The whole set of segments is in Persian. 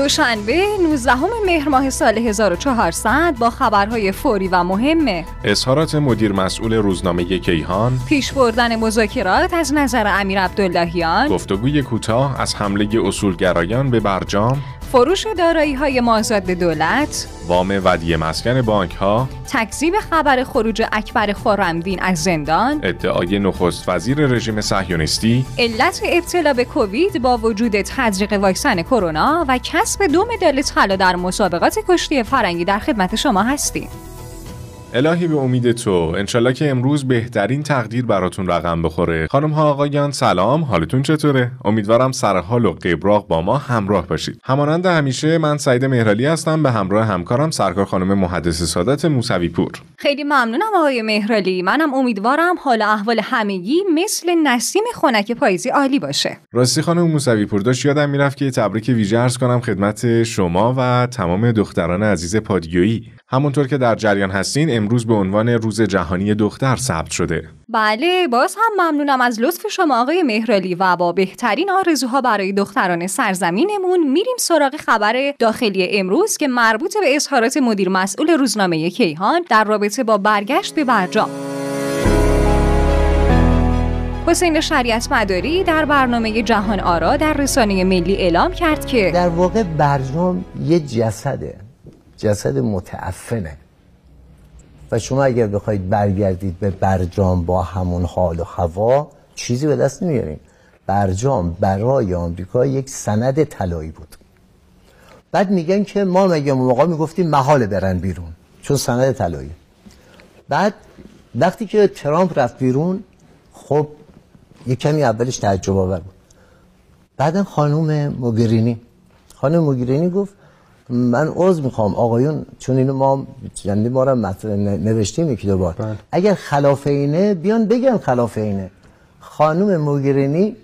دوشنبه 19 مهر ماه سال 1400 با خبرهای فوری و مهمه. اظهارات مدیر مسئول روزنامه کیهان. پیش بردن مذاکرات از نظر امیر عبداللهیان. گفتگوی کوتاه از حمله اصولگرایان به برجام. فروش دارایی های مازاد دولت. وام ودیه مسکن بانک ها تکذیب خبر خروج اکبر خورمدین از زندان. ادعای نخست وزیر رژیم صهیونیستی. علت ابتلا به کووید با وجود تزریق واکسن کرونا و کسب دو مدال طلا در مسابقات کشتی فرنگی در خدمت شما هستیم. الهی به امید تو. انشالله که امروز بهترین تقدیر براتون رقم بخوره. خانم ها آقایان سلام. حالتون چطوره؟ امیدوارم سر حال و قبراق با ما همراه باشید. همانند همیشه من سعید مهرالی هستم. به همراه همکارم سرکار خانم محدث سادات موسوی پور خیلی ممنونم آقای مهرالی. منم امیدوارم حال احوال همگی مثل نسیم خنک پاییزی عالی باشه. راستی خانم موسوی پور داشت یادم می‌رفت که تبریک ویژه کنم خدمت شما و تمام دختران عزیز پادیویی. همونطور که در جریان هستین امروز به عنوان روز جهانی دختر ثبت شده. بله باز هم ممنونم از لطف شما آقای مهرالی و با بهترین آرزوها برای دختران سرزمینمون میریم سراغ خبر داخلی امروز که مربوط به اظهارات مدیر مسئول روزنامه کیهان در رابطه با برگشت به برجام. حسین شریعت مداری در برنامه جهان آرا در رسانه ملی اعلام کرد که در واقع برجام یه جسده. جسد متعفنه. و شما اگر بخواید برگردید به برجام با همون حال و هوا چیزی به دست نمیارین. برجام برای آمریکا یک سند طلایی بود. بعد میگن که ما مگه موقع می‌گفتیم محال برن بیرون چون سند طلایی. بعد وقتی که ترامپ رفت بیرون خب یک کمی اولش تعجب آور بود. بعد خانوم موگرینی. خانم موگرینی گفت من عذر می‌خوام. آقایون چون اینو ما چندی بارم نوشتیم یکی دو بار. بله. اگر خلاف اینه بیان بگن خلاف اینه خانم موگرینی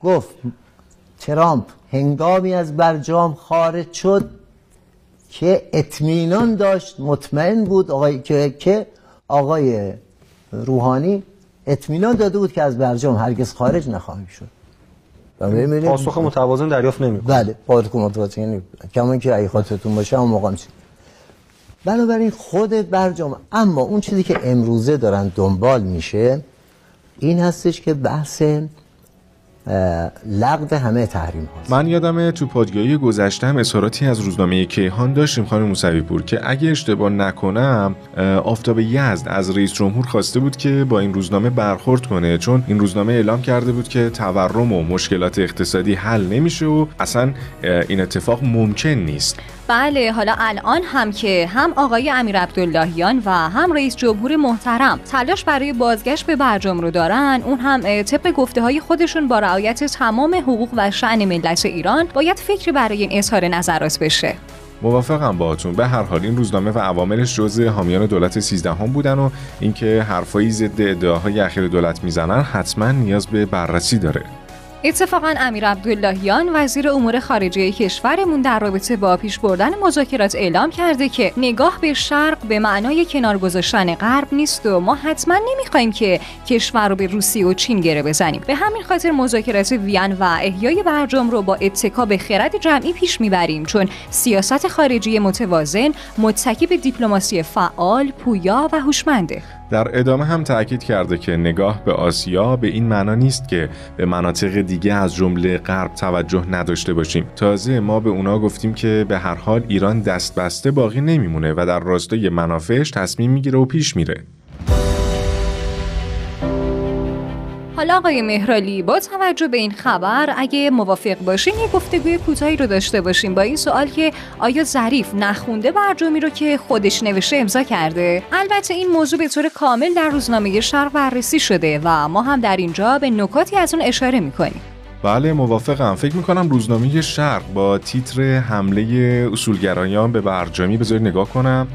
گفت ترامپ هنگامی از برجام خارج شد که اطمینان داشت مطمئن بود آقای که که آقای روحانی اطمینان داده بود که از برجام هرگز خارج نخواهیم شد. پاسخ متوازن دریافت نمی‌کنه. بله پاسخ متوازن یعنی کما اینکه اگه خاطرتون باشه اون موقع میشه بنابراین خود برجام اما اون چیزی که امروزه دارن دنبال میشه این هستش که بحث لغو همه تحریم هاست. من یادمه تو پادگاهی گذشته هم اظهاراتی از روزنامه کیهان داشتیم خانم موسوی پور که اگه اشتباه نکنم آفتاب یزد از رئیس جمهور خواسته بود که با این روزنامه برخورد کنه چون این روزنامه اعلام کرده بود که تورم و مشکلات اقتصادی حل نمیشه و اصلا این اتفاق ممکن نیست. بله حالا الان هم که هم آقای امیر عبداللهیان و هم رئیس جمهور محترم تلاش برای بازگشت به برجام رو دارن اون هم طبق گفته های خودشون با رعایت تمام حقوق و شعن ملت ایران باید فکری برای این اظهار نظرات بشه. موافقم باهاتون. به هر حال این روزنامه و عواملش جزء حامیان دولت 13 هم بودن و اینکه حرفایی ضد ادعاهای اخیر دولت می‌زنن حتما نیاز به بررسی داره. اتفاقا امیر عبداللهیان وزیر امور خارجه کشورمون در رابطه با پیش بردن مذاکرات اعلام کرده که نگاه به شرق به معنای کنار گذاشتن غرب نیست و ما حتما نمی‌خوایم که کشور رو به روسیه و چین گره بزنیم. به همین خاطر مذاکرات وین و احیای برجام رو با اتکا به خرد جمعی پیش می‌بریم چون سیاست خارجی متوازن متکی به دیپلماسی فعال پویا و هوشمنده. در ادامه هم تاکید کرده که نگاه به آسیا به این معنا نیست که به مناطق دیگه از جمله غرب توجه نداشته باشیم. تازه ما به اونا گفتیم که به هر حال ایران دست بسته باقی نمیمونه و در راستای منافعش تصمیم می‌گیره و پیش میره. حالا آقای مهرالی با توجه به این خبر اگه موافق باشین یه گفتگوی کوتاهی رو داشته باشیم با این سوال که آیا ظریف نخونده برجامی رو که خودش نوشته امضا کرده؟ البته این موضوع به طور کامل در روزنامه شرق بررسی شده و ما هم در اینجا به نکاتی از اون اشاره می‌کنیم. بله موافقم. فکر می‌کنم روزنامه شرق با تیتر حمله اصولگرایان به برجامی بذاری نگاه کنم.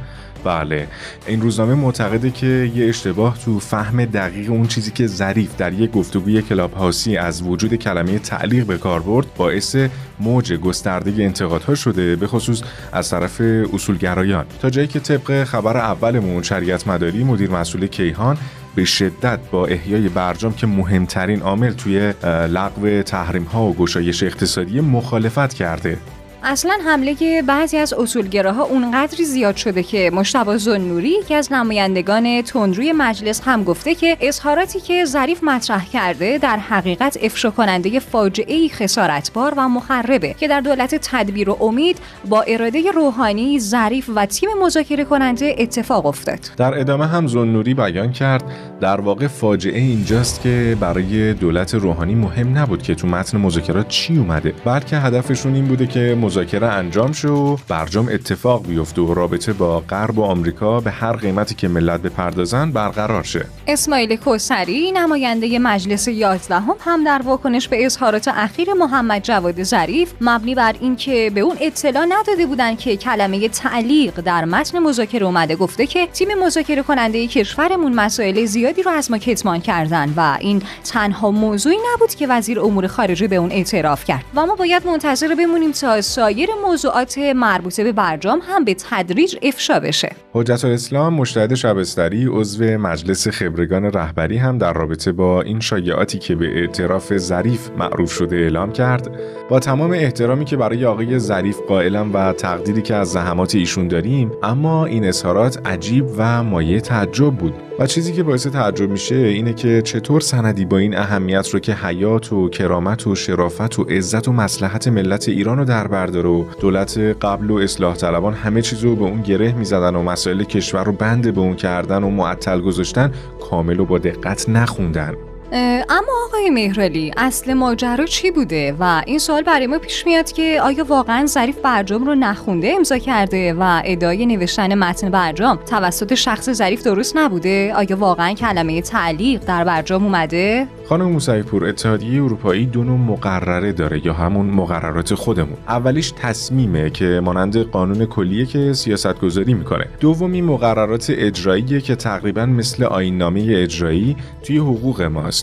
بله. این روزنامه معتقده که یه اشتباه تو فهم دقیق اون چیزی که ظریف در یک گفتگوی کلاب هاسی از وجود کلمه تعلیق به کار برد باعث موج گسترده انتقادها شده به خصوص از طرف اصولگرایان. تا جایی که طبق خبر اولمون شریعت مداری مدیر مسئول کیهان به شدت با احیای برجام که مهمترین عامل توی لغو تحریم ها و گشایش اقتصادی مخالفت کرده. اصلا حمله بعضی از اصولگراها اونقدری زیاد شده که مشتبه زنوری یکی از نمایندگان تندروی مجلس هم گفته که اظهاراتی که ظریف مطرح کرده در حقیقت افشا کننده فاجعه خسارتبار و مخربه که در دولت تدبیر و امید با اراده روحانی ظریف و تیم مذاکره کننده اتفاق افتاد. در ادامه هم زنوری بیان کرد در واقع فاجعه اینجاست که برای دولت روحانی مهم نبود که تو متن مذاکرات چی اومده. بلکه هدفشون این بوده که مذاکره انجام شه و برجام اتفاق بیفته و رابطه با غرب و آمریکا به هر قیمتی که ملت بپردازن برقرار شه. اسماعیل کوسری نماینده مجلس 11 هم, هم در واکنش به اظهارات اخیر محمد جواد ظریف مبنی بر اینکه به اون اطلاع نداده بودن که کلمه تعلیق در متن مذاکره اومده. گفته که تیم مذاکره کننده کشورمون مسائل زیادی رو از ما کتمان کردن و این تنها موضوعی نبود که وزیر امور خارجه به اون اعتراف کرد. و ما باید منتظر بمونیم تا سایر موضوعات مربوطه به برجام هم به تدریج افشا بشه. حجت الاسلام مشتهد شبستری عضو مجلس خبرگان رهبری هم در رابطه با این شایعاتی که به اعتراف ظریف معروف شده اعلام کرد. با تمام احترامی که برای آقای ظریف قائلم و تقدیری که از زحمات ایشون داریم اما این اظهارات عجیب و مایه تعجب بود. و چیزی که باعث تعجب میشه اینه که چطور سندی با این اهمیت رو که حیات و کرامت و شرافت و عزت و مسلحت ملت ایران رو در برداره و دولت قبل و اصلاح طلبان همه چیز رو به اون گره می‌زدن و مسائل کشور رو بند به اون کردن و معطل گذاشتن کامل و با دقت نخوندن. اما آقای مهرالی اصل ماجرا چی بوده؟ و این سوال برای ما پیش میاد که آیا واقعا ظریف برجام رو نخونده امضا کرده و ادعای نوشتن متن برجام توسط شخص ظریف درست نبوده؟ آیا واقعا کلمه تعلیق در برجام اومده؟ خانم موسوی پور اتحادیه اروپایی دو نوع مقرره داره یا همون مقررات خودمون. اولیش تصمیمه که مانند قانون کلیه که سیاست گذاری می‌کنه. دومی مقررات اجراییه که تقریبا مثل آیننامه اجرایی توی حقوق ماست.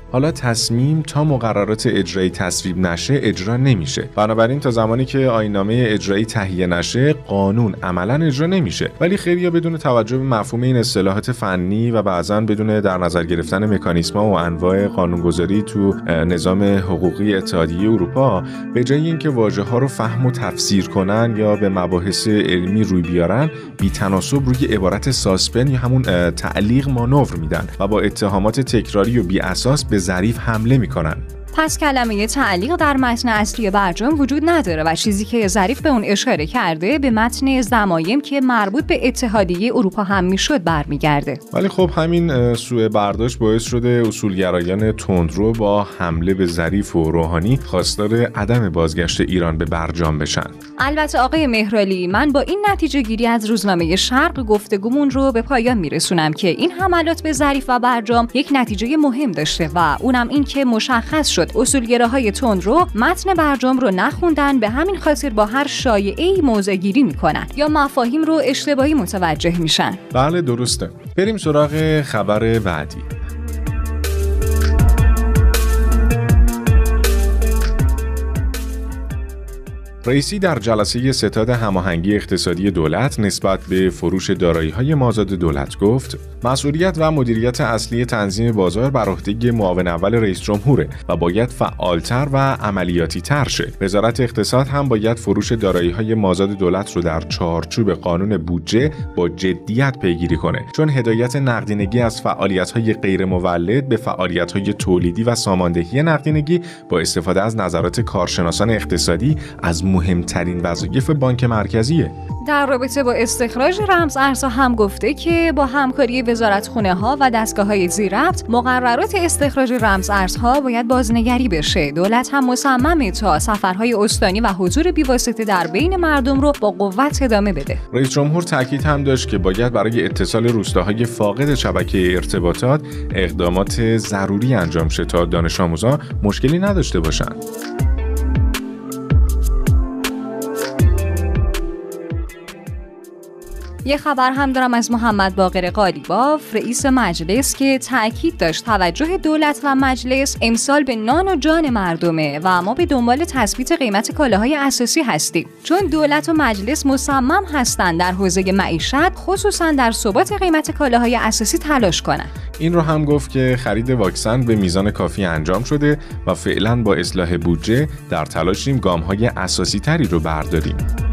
حالا تصمیم تا مقررات اجرایی تصویب نشه اجرا نمیشه. بنابراین تا زمانی که آیننامه اجرایی تهیه نشه قانون عملا اجرا نمیشه. ولی خیلی بدون توجه به مفهوم این اصطلاحات فنی و بعضا بدون در نظر گرفتن مکانیسم و انواع قانونگذاری تو نظام حقوقی اتحادیه اروپا به جای اینکه واژه ها رو فهم و تفسیر کنن یا به مباحث علمی روی بیارن بی تناسب روی عبارت ساسپن یا همون تعلیق مانور میدن و با اتهامات تکراری و بی اساس به ظریف حمله می‌کنن. پس کلمه تعلیق در متن اصلی برجام وجود نداره و چیزی که ظریف به اون اشاره کرده به متن زمایم که مربوط به اتحادیه اروپا هم می‌شد برمیگرده. ولی خب همین سوء برداشت باعث شده اصولگرایان تندرو با حمله به ظریف و روحانی خواستار عدم بازگشت ایران به برجام بشن. البته آقای مهرالی من با این نتیجه گیری از روزنامه شرق گفتگومون رو به پایان میرسونم که این حملات به ظریف و برجام یک نتیجه مهم داشته و اونم این که مشخص شد شد. اصولگراهای تند رو متن برجام رو نخوندن به همین خاطر با هر شایعه ای موضع گیری می‌کنن یا مفاهیم رو اشتباهی متوجه میشن. بله درسته. بریم سراغ خبر بعدی. رئیسی در جلسه ستاد هماهنگی اقتصادی دولت نسبت به فروش های مازاد دولت گفت مسئولیت و مدیریت اصلی تنظیم بازار بر عهده معاون اول رئیس جمهوره و باید فعالتر و عملیاتی تر شه. وزارت اقتصاد هم باید فروش های مازاد دولت رو در چارچوب قانون بودجه با جدیت پیگیری کنه. چون هدایت نقدینگی از های غیر مولد به های تولیدی و ساماندهی نقدینگی با استفاده از نظرات کارشناسان اقتصادی از مهمترین وظایف بانک مرکزیه. در رابطه با استخراج رمز ارزها هم گفته که با همکاری وزارت خونه ها و دستگاه های زیرفت مقررات استخراج رمز ارزها باید بازنگری بشه. دولت هم مصممه تا سفرهای استانی و حضور بیواسطه در بین مردم رو با قوت ادامه بده. رئیس جمهور تاکید هم داشت که باید برای اتصال روستاهای فاقد شبکه ارتباطات اقدامات ضروری انجام شه تا دانش آموزان مشکلی نداشته باشند. یه خبر هم دارم از محمد باقر قالیباف رئیس مجلس که تاکید داشت توجه دولت و مجلس امسال به نان و جان مردمه و ما به دنبال تثبیت قیمت کالاهای اساسی هستیم چون دولت و مجلس مصمم هستند در حوزه معیشت خصوصا در ثبات قیمت کالاهای اساسی تلاش کنند این رو هم گفت که خرید واکسن به میزان کافی انجام شده و فعلا با اصلاح بودجه در تلاشیم گام های اساسی تری رو برداریم.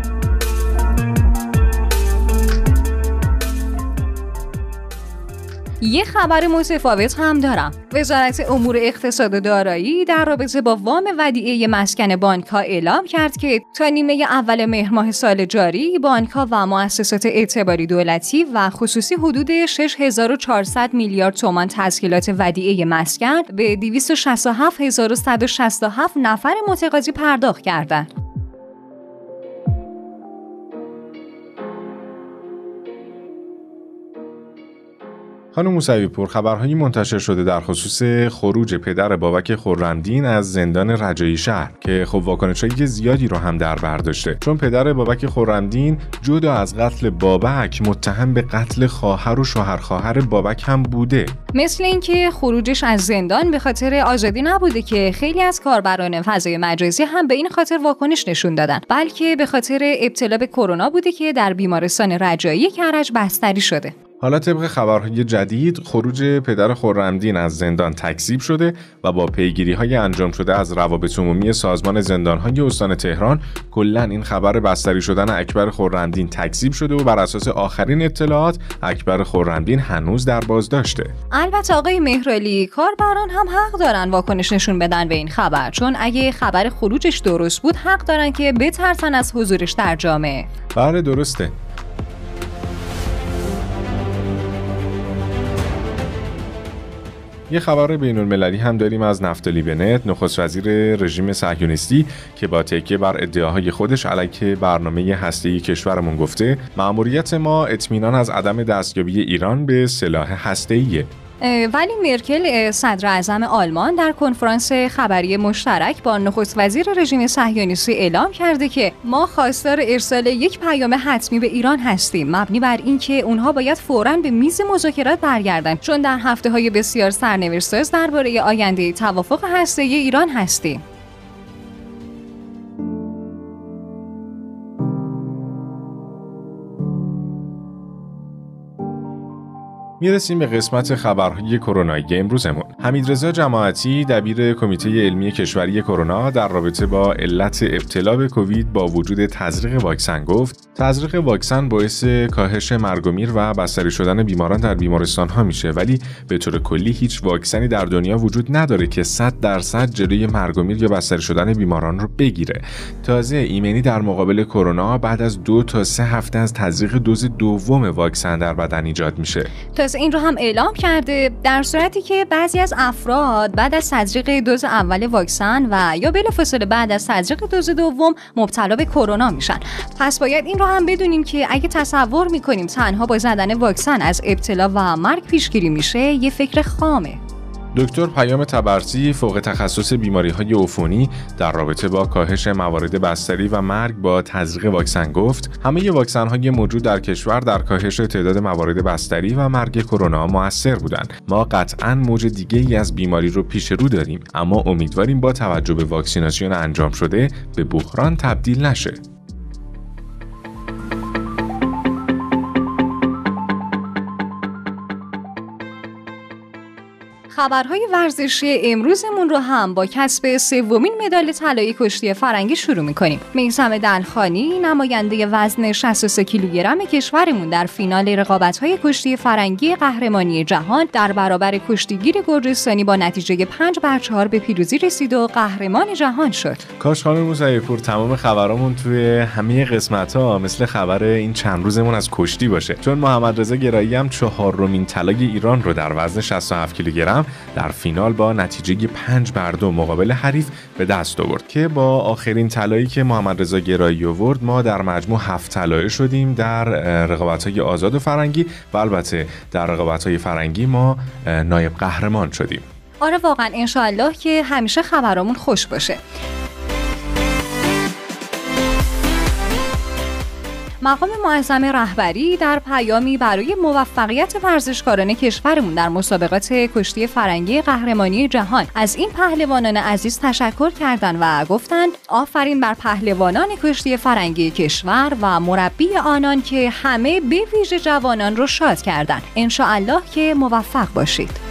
یه خبر متفاوت هم دارم وزارت امور اقتصاد و دارایی در رابطه با وام ودیعه مسکن بانک ها اعلام کرد که تا نیمه اول مهر ماه سال جاری بانک ها و مؤسسات اعتباری دولتی و خصوصی حدود 6400 میلیارد تومان تسهیلات ودیعه مسکن به 267167 نفر متقاضی پرداخت کردند. خانم موسوی پور خبرهایی منتشر شده در خصوص خروج پدر بابک خورمدین از زندان رجایی شهر که خب واکنش‌های زیادی رو هم در بر داشته. چون پدر بابک خورمدین جدا از قتل بابک متهم به قتل خواهر و شوهر خواهر بابک هم بوده. مثل اینکه خروجش از زندان به خاطر آزادی نبوده که خیلی از کاربران فضای مجازی هم به این خاطر واکنش نشون دادن بلکه به خاطر ابتلا به کرونا بوده که در بیمارستان رجایی کرج بستری شده. حالا طبق خبرهای جدید خروج پدر خورمدین از زندان تکذیب شده و با پیگیری های انجام شده از روابط عمومی سازمان زندان های استان تهران کلا این خبر بستری شدن اکبر خورمدین تکذیب شده و بر اساس آخرین اطلاعات اکبر خورمدین هنوز در بازداشته. البته آقای مهرالی کاربران هم حق دارن واکنش نشون بدن به این خبر چون اگه خبر خروجش درست بود حق دارن که بترسن از حضورش در جامعه. بله درسته. یه خبر بین المللی هم داریم از نفتالی بنت نخست وزیر رژیم صهیونیستی که با تکیه بر ادعاهای خودش علیه برنامه هسته‌ای کشورمون گفته مأموریت ما اطمینان از عدم دستیابی ایران به سلاح هسته‌ایه. ولی مرکل صدر اعظم آلمان در کنفرانس خبری مشترک با نخست وزیر رژیم صهیونیستی اعلام کرده که ما خواستار ارسال یک پیام حتمی به ایران هستیم مبنی بر اینکه اونها باید فوراً به میز مذاکرات برگردند چون در هفته های بسیار سرنوشتساز درباره آینده توافق هسته‌ای ایران هستیم. می‌رسیم به قسمت خبرهای کرونایی امروزمون. حمیدرضا جماعتی دبیر کمیته علمی کشوری کرونا در رابطه با علت ابتلا به کووید با وجود تزریق واکسن گفت تزریق واکسن باعث کاهش مرگ و میر و بستری شدن بیماران در بیمارستان ها میشه ولی به طور کلی هیچ واکسنی در دنیا وجود نداره که 100 درصد جلوی مرگ و میر یا بستری شدن بیماران رو بگیره. تازه ایمنی در مقابل کرونا بعد از دو تا سه هفته از تزریق دوز دوم واکسن در بدن ایجاد میشه. این رو هم اعلام کرده در صورتی که بعضی از افراد بعد از تزریق دوز اول واکسن و یا بلافاصله بعد از تزریق دوز دوم مبتلا به کرونا میشن. پس باید این رو هم بدونیم که اگه تصور می‌کنیم تنها با زدن واکسن از ابتلا و مرگ پیشگیری میشه یه فکر خامه. دکتر پیام تبرسی فوق تخصص بیماری های عفونی در رابطه با کاهش موارد بستری و مرگ با تزریق واکسن گفت همه واکسن های موجود در کشور در کاهش تعداد موارد بستری و مرگ کرونا موثر بودند. ما قطعا موج دیگه ای از بیماری رو پیش رو داریم اما امیدواریم با توجه به واکسیناسیون انجام شده به بحران تبدیل نشه. خبرهای ورزشی امروزمون رو هم با کسب سومین مدال طلایی کشتی فرنگی شروع می‌کنیم. میسم دلخانی نماینده وزن 63 کیلوگرم کشورمون در فینال رقابت‌های کشتی فرنگی قهرمانی جهان در برابر کشتیگیر گرجستانی با نتیجه 5 بر 4 به پیروزی رسید و قهرمان جهان شد. کاش خانم موسوی پور تمام خبرامون توی همه قسمت ها مثل خبر این چند روزمون از کشتی باشه. چون محمد رضا گرایی هم چهارمین طلای ایران رو در وزن 67 کیلوگرم در فینال با نتیجه 5 بر 2 مقابل حریف به دست آورد که با آخرین طلایی که محمد رضا گرایی آورد ما در مجموع هفت طلایه شدیم در رقابت‌های آزاد و فرنگی و البته در رقابت‌های فرنگی ما نایب قهرمان شدیم. آره واقعا انشاءالله که همیشه خبرامون خوش باشه. مقام معظم رهبری در پیامی برای موفقیت ورزشکاران کشورمون در مسابقات کشتی فرنگی قهرمانی جهان. از این پهلوانان عزیز تشکر کردند و گفتند آفرین بر پهلوانان کشتی فرنگی کشور و مربی آنان که همه به ویژه جوانان رو شاد کردند ان که موفق باشید.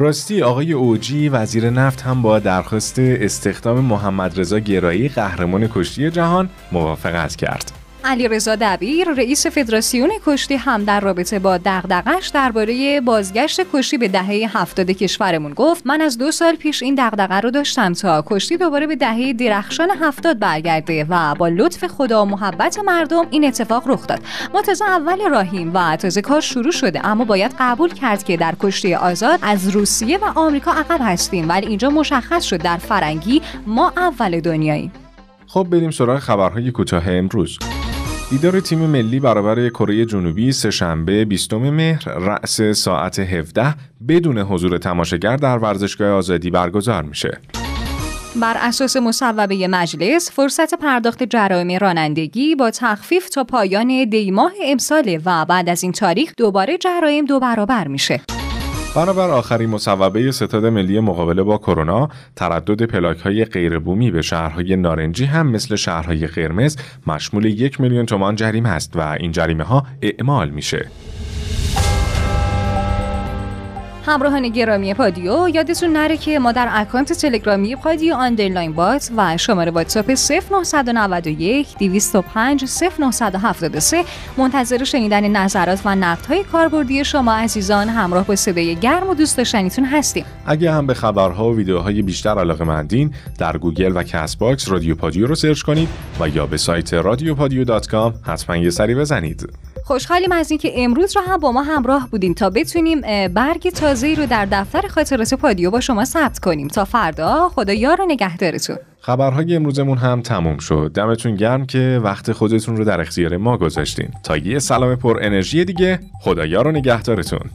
راستی آقای اوجی وزیر نفت هم با درخواست استخدام محمد رضا گرایی قهرمان کشتی جهان موافقت کرد. علی رضا دبیر رئیس فدراسیون کشتی هم در رابطه با دغدغش درباره بازگشت کشتی به دهه هفتاد کشورمون گفت من از دو سال پیش این دغدغه رو داشتم تا کشتی دوباره به دهه درخشان هفتاد برگرده و با لطف خدا و محبت مردم این اتفاق رخ داد. ما تازه اول راهیم و تازه کار شروع شده اما باید قبول کرد که در کشتی آزاد از روسیه و آمریکا عقب هستیم ولی اینجا مشخص شد در فرنگی ما اول دنیاییم. خب بریم سراغ خبرهای کوتاه امروز. دیدار تیم ملی برابر کره جنوبی سهشنبه 20 مهر رأس ساعت 17 بدون حضور تماشاگر در ورزشگاه آزادی برگزار میشه. بر اساس مصوبه مجلس فرصت پرداخت جرایم رانندگی با تخفیف تا پایان دیماه امساله و بعد از این تاریخ دوباره جرایم دو برابر میشه. بنابر آخرین مصوبه ستاد ملی مقابله با کرونا تردد پلاک های غیربومی به شهرهای نارنجی هم مثل شهرهای قرمز مشمول یک میلیون تومان جریمه است و این جریمه ها اعمال میشه. همراهان گرامی پادیو یادتون نره که ما در اکانت تلگرامی پادیو underline bot و شماره واتساپ 0991 205 0973 منتظر شنیدن نظرات و نقدهای کاربردی شما عزیزان همراه با صدای گرم و دوست داشتنیتون هستیم. اگه هم به خبرها و ویدیوهای بیشتر علاقه مندین در گوگل و Castbox رادیو پادیو رو search کنید و یا به سایت رادیو پادیو حتما یه سری بزنید. خوشحالیم از اینکه امروز رو هم با ما همراه بودیم تا بتونیم برگ تازه رو در دفتر خاطرات پادیو با شما ثبت کنیم. تا فردا خدا یار و نگهدارتون. خبرهای امروزمون هم تموم شد. دمتون گرم که وقت خودتون رو در اختیار ما گذاشتین. تا یه سلام پر انرژی دیگه خدا یار و نگهدارتون.